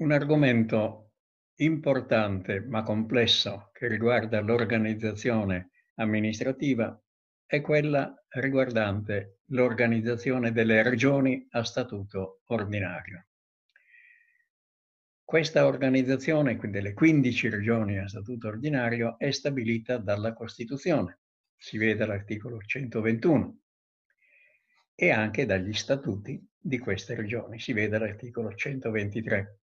Un argomento importante ma complesso che riguarda l'organizzazione amministrativa è quella riguardante l'organizzazione delle regioni a statuto ordinario. Questa organizzazione, delle 15 regioni a statuto ordinario, è stabilita dalla Costituzione, si vede all'articolo 121, e anche dagli statuti di queste regioni, si vede all'articolo 123.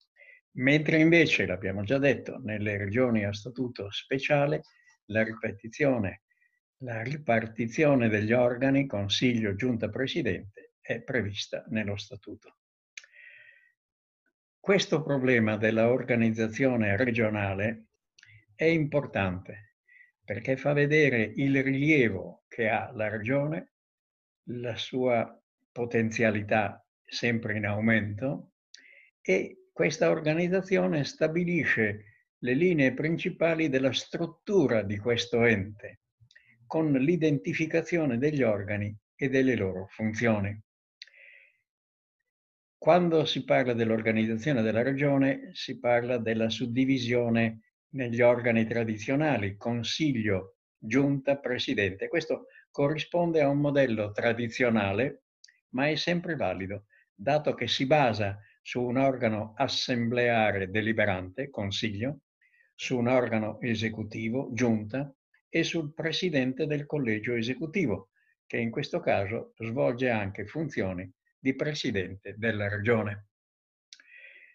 Mentre invece, l'abbiamo già detto, nelle regioni a statuto speciale la ripetizione, la ripartizione degli organi, consiglio, giunta, presidente, è prevista nello statuto. Questo problema della organizzazione regionale è importante perché fa vedere il rilievo che ha la regione, la sua potenzialità sempre in aumento e questa organizzazione stabilisce le linee principali della struttura di questo ente, con l'identificazione degli organi e delle loro funzioni. Quando si parla dell'organizzazione della regione, si parla della suddivisione negli organi tradizionali, consiglio, giunta, presidente. Questo corrisponde a un modello tradizionale, ma è sempre valido, dato che si basa su un organo assembleare deliberante, consiglio, su un organo esecutivo, giunta, e sul presidente del collegio esecutivo, che in questo caso svolge anche funzioni di presidente della regione.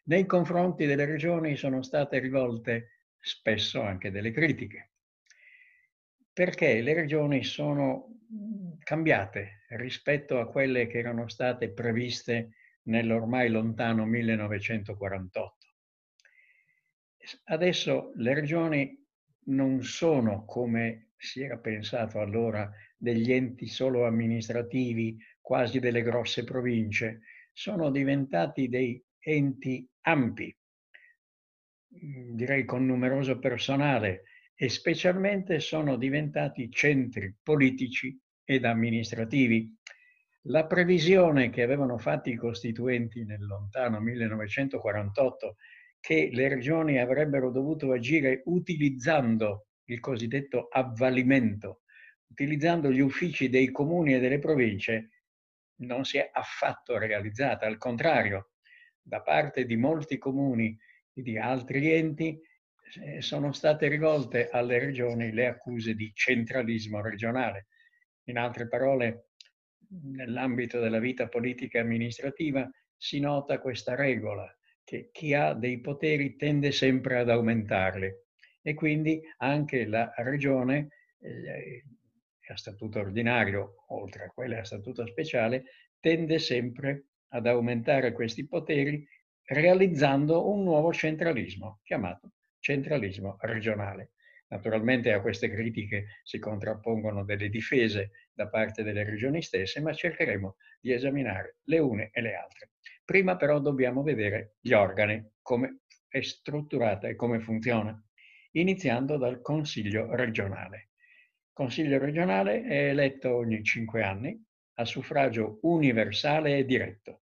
Nei confronti delle regioni sono state rivolte spesso anche delle critiche, perché le regioni sono cambiate rispetto a quelle che erano state previste nell'ormai lontano 1948. Adesso le regioni non sono, come si era pensato allora, degli enti solo amministrativi, quasi delle grosse province, sono diventati dei enti ampi, direi con numeroso personale, e specialmente sono diventati centri politici ed amministrativi la previsione che avevano fatto i costituenti nel lontano 1948 che le regioni avrebbero dovuto agire utilizzando il cosiddetto avvalimento, utilizzando gli uffici dei comuni e delle province, non si è affatto realizzata. Al contrario, da parte di molti comuni e di altri enti eh, sono state rivolte alle regioni le accuse di centralismo regionale. In altre parole, nell'ambito della vita politica e amministrativa si nota questa regola, che chi ha dei poteri tende sempre ad aumentarli e quindi anche la regione eh, a statuto ordinario, oltre a quelle a statuto speciale, tende sempre ad aumentare questi poteri realizzando un nuovo centralismo chiamato centralismo regionale. Naturalmente a queste critiche si contrappongono delle difese da parte delle regioni stesse, ma cercheremo di esaminare le une e le altre. Prima però dobbiamo vedere gli organi, come è strutturata e come funziona, iniziando dal Consiglio regionale. Il Consiglio regionale è eletto ogni cinque anni a suffragio universale e diretto.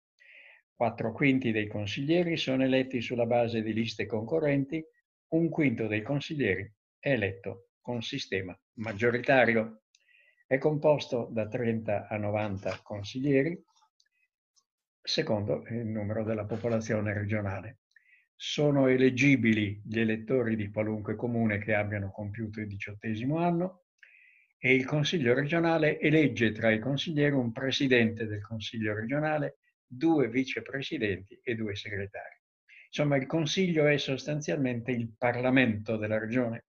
Quattro quinti dei consiglieri sono eletti sulla base di liste concorrenti, un quinto dei consiglieri è eletto con sistema maggioritario. È composto da 30 a 90 consiglieri, secondo il numero della popolazione regionale. Sono eleggibili gli elettori di qualunque comune che abbiano compiuto il diciottesimo anno e il Consiglio regionale elegge tra i consiglieri un presidente del Consiglio regionale, due vicepresidenti e due segretari. Insomma, il Consiglio è sostanzialmente il Parlamento della regione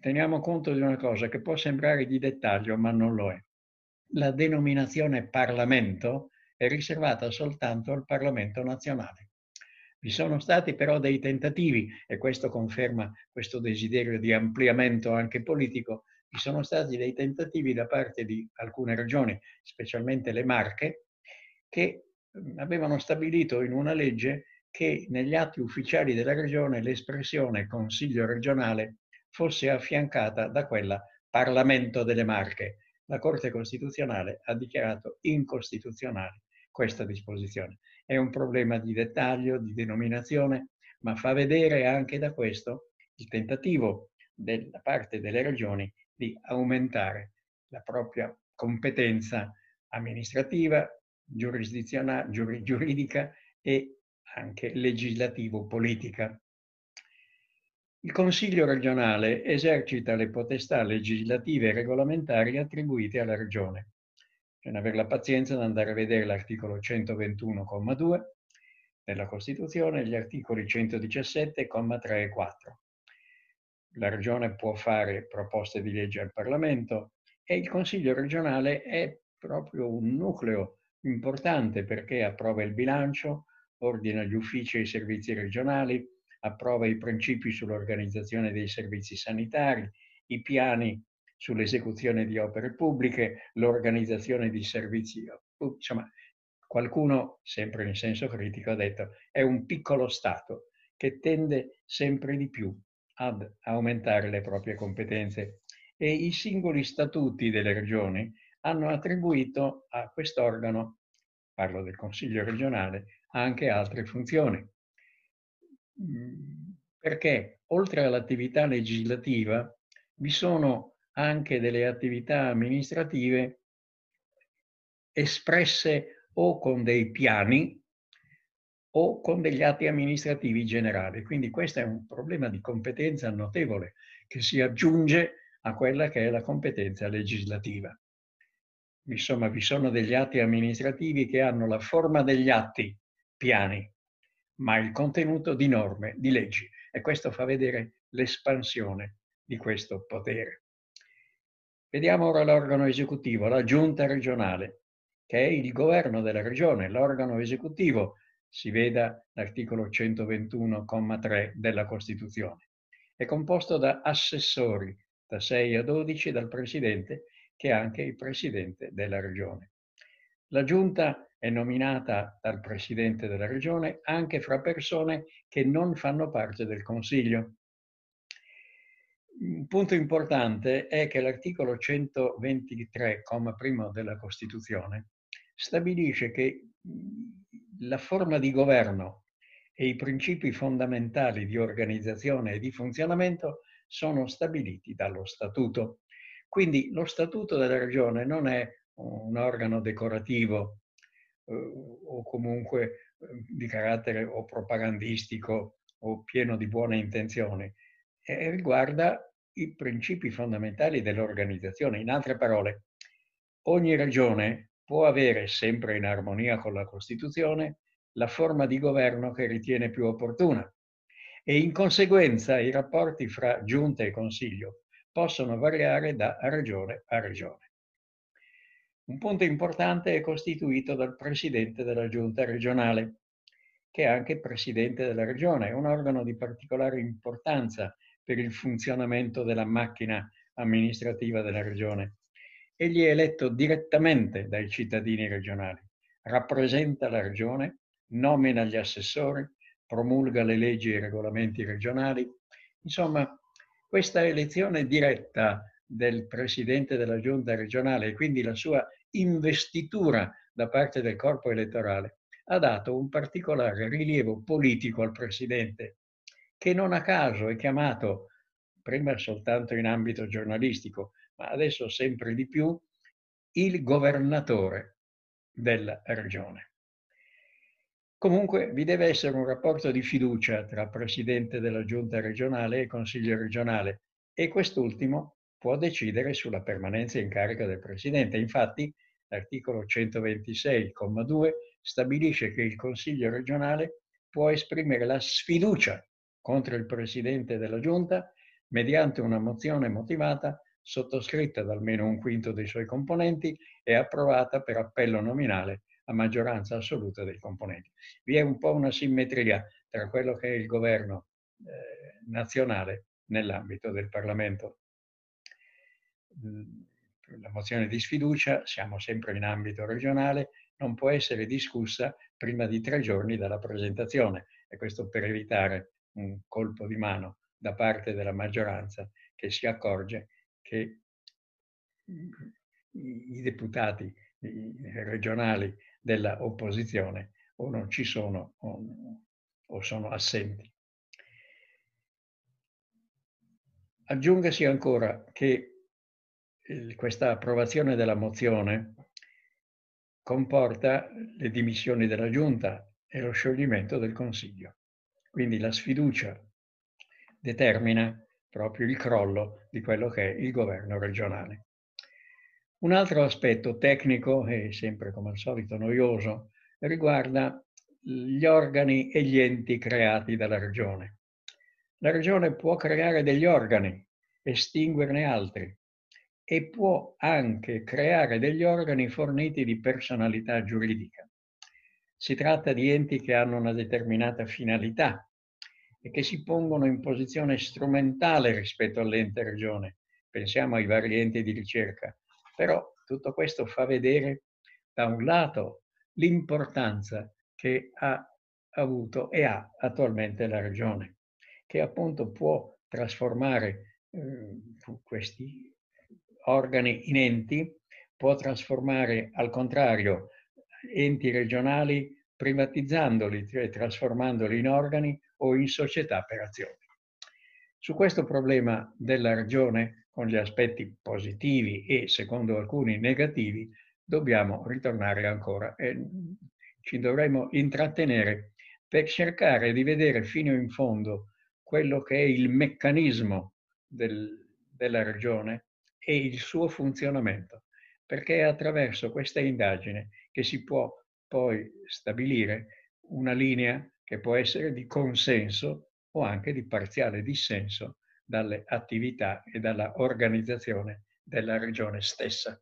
teniamo conto di una cosa che può sembrare di dettaglio, ma non lo è. La denominazione Parlamento è riservata soltanto al Parlamento nazionale. Vi sono stati però dei tentativi, e questo conferma questo desiderio di ampliamento anche politico, vi sono stati dei tentativi da parte di alcune regioni, specialmente le Marche, che avevano stabilito in una legge che negli atti ufficiali della regione l'espressione Consiglio regionale fosse affiancata da quella Parlamento delle Marche. La Corte Costituzionale ha dichiarato incostituzionale questa disposizione. È un problema di dettaglio, di denominazione, ma fa vedere anche da questo il tentativo da parte delle regioni di aumentare la propria competenza amministrativa, giurisdizionale, giuridica e anche legislativo-politica. Il Consiglio regionale esercita le potestà legislative e regolamentari attribuite alla Regione. Bisogna avere la pazienza di andare a vedere l'articolo 121,2 della Costituzione e gli articoli 117,3 e 4. La Regione può fare proposte di legge al Parlamento e il Consiglio regionale è proprio un nucleo importante perché approva il bilancio, ordina gli uffici e i servizi regionali, approva i principi sull'organizzazione dei servizi sanitari, i piani sull'esecuzione di opere pubbliche, l'organizzazione di servizi. Insomma, qualcuno, sempre in senso critico, ha detto è un piccolo Stato che tende sempre di più ad aumentare le proprie competenze e i singoli statuti delle regioni hanno attribuito a quest'organo, parlo del Consiglio regionale, anche altre funzioni. Mm, perché oltre all'attività legislativa vi sono anche delle attività amministrative espresse o con dei piani o con degli atti amministrativi generali. Quindi questo è un problema di competenza notevole che si aggiunge a quella che è la competenza legislativa. Insomma, vi sono degli atti amministrativi che hanno la forma degli atti piani, ma il contenuto di norme, di leggi. E questo fa vedere l'espansione di questo potere. Vediamo ora l'organo esecutivo, la giunta regionale, che è il governo della regione, l'organo esecutivo, si veda l'articolo 121,3 della Costituzione. È composto da assessori, da 6 a 12, dal presidente, che è anche il presidente della regione. La giunta è nominata dal presidente della regione anche fra persone che non fanno parte del Consiglio. Un punto importante è che l'articolo 123, primo della Costituzione, stabilisce che la forma di governo e i principi fondamentali di organizzazione e di funzionamento sono stabiliti dallo Statuto. Quindi lo Statuto della Regione non è un organo decorativo o comunque eh, di carattere o propagandistico o pieno di buone intenzioni, e riguarda i principi fondamentali dell'organizzazione. In altre parole, ogni regione può avere, sempre in armonia con la Costituzione, la forma di governo che ritiene più opportuna e in conseguenza i rapporti fra giunta e consiglio possono variare da regione a regione. Un punto importante è costituito dal presidente della giunta regionale, che è anche presidente della regione, un organo di particolare importanza per il funzionamento della macchina amministrativa della regione. Egli è eletto direttamente dai cittadini regionali, rappresenta la regione, nomina gli assessori, promulga le leggi e i regolamenti regionali. Insomma, questa elezione diretta del presidente della giunta regionale e quindi la sua investitura da parte del corpo elettorale ha dato un particolare rilievo politico al presidente, che non a caso è chiamato, prima soltanto in ambito giornalistico, ma adesso sempre di più, il governatore della regione. Comunque vi deve essere un rapporto di fiducia tra presidente della giunta regionale e consiglio regionale e quest'ultimo può decidere sulla permanenza in carica del Presidente. Infatti, l'articolo 126,2 stabilisce che il Consiglio regionale può esprimere la sfiducia contro il Presidente della Giunta mediante una mozione motivata sottoscritta da almeno un quinto dei suoi componenti e approvata per appello nominale a maggioranza assoluta dei componenti. Vi è un po' una simmetria tra quello che è il governo eh, nazionale nell'ambito del Parlamento la mozione di sfiducia, siamo sempre in ambito regionale, non può essere discussa prima di tre giorni dalla presentazione e questo per evitare un colpo di mano da parte della maggioranza che si accorge che i deputati regionali della opposizione o non ci sono o sono assenti. Aggiungasi ancora che questa approvazione della mozione comporta le dimissioni della Giunta e lo scioglimento del Consiglio. Quindi la sfiducia determina proprio il crollo di quello che è il governo regionale. Un altro aspetto tecnico e sempre come al solito noioso riguarda gli organi e gli enti creati dalla regione. La regione può creare degli organi, estinguerne altri e può anche creare degli organi forniti di personalità giuridica. Si tratta di enti che hanno una determinata finalità e che si pongono in posizione strumentale rispetto all'ente regione. Pensiamo ai vari enti di ricerca. Però tutto questo fa vedere da un lato l'importanza che ha avuto e ha attualmente la regione, che appunto può trasformare eh, questi organi in enti, può trasformare al contrario enti regionali privatizzandoli, cioè trasformandoli in organi o in società per azioni. Su questo problema della regione, con gli aspetti positivi e secondo alcuni negativi, dobbiamo ritornare ancora e ci dovremo intrattenere per cercare di vedere fino in fondo quello che è il meccanismo del, della regione e il suo funzionamento, perché è attraverso questa indagine che si può poi stabilire una linea che può essere di consenso o anche di parziale dissenso dalle attività e dalla organizzazione della regione stessa.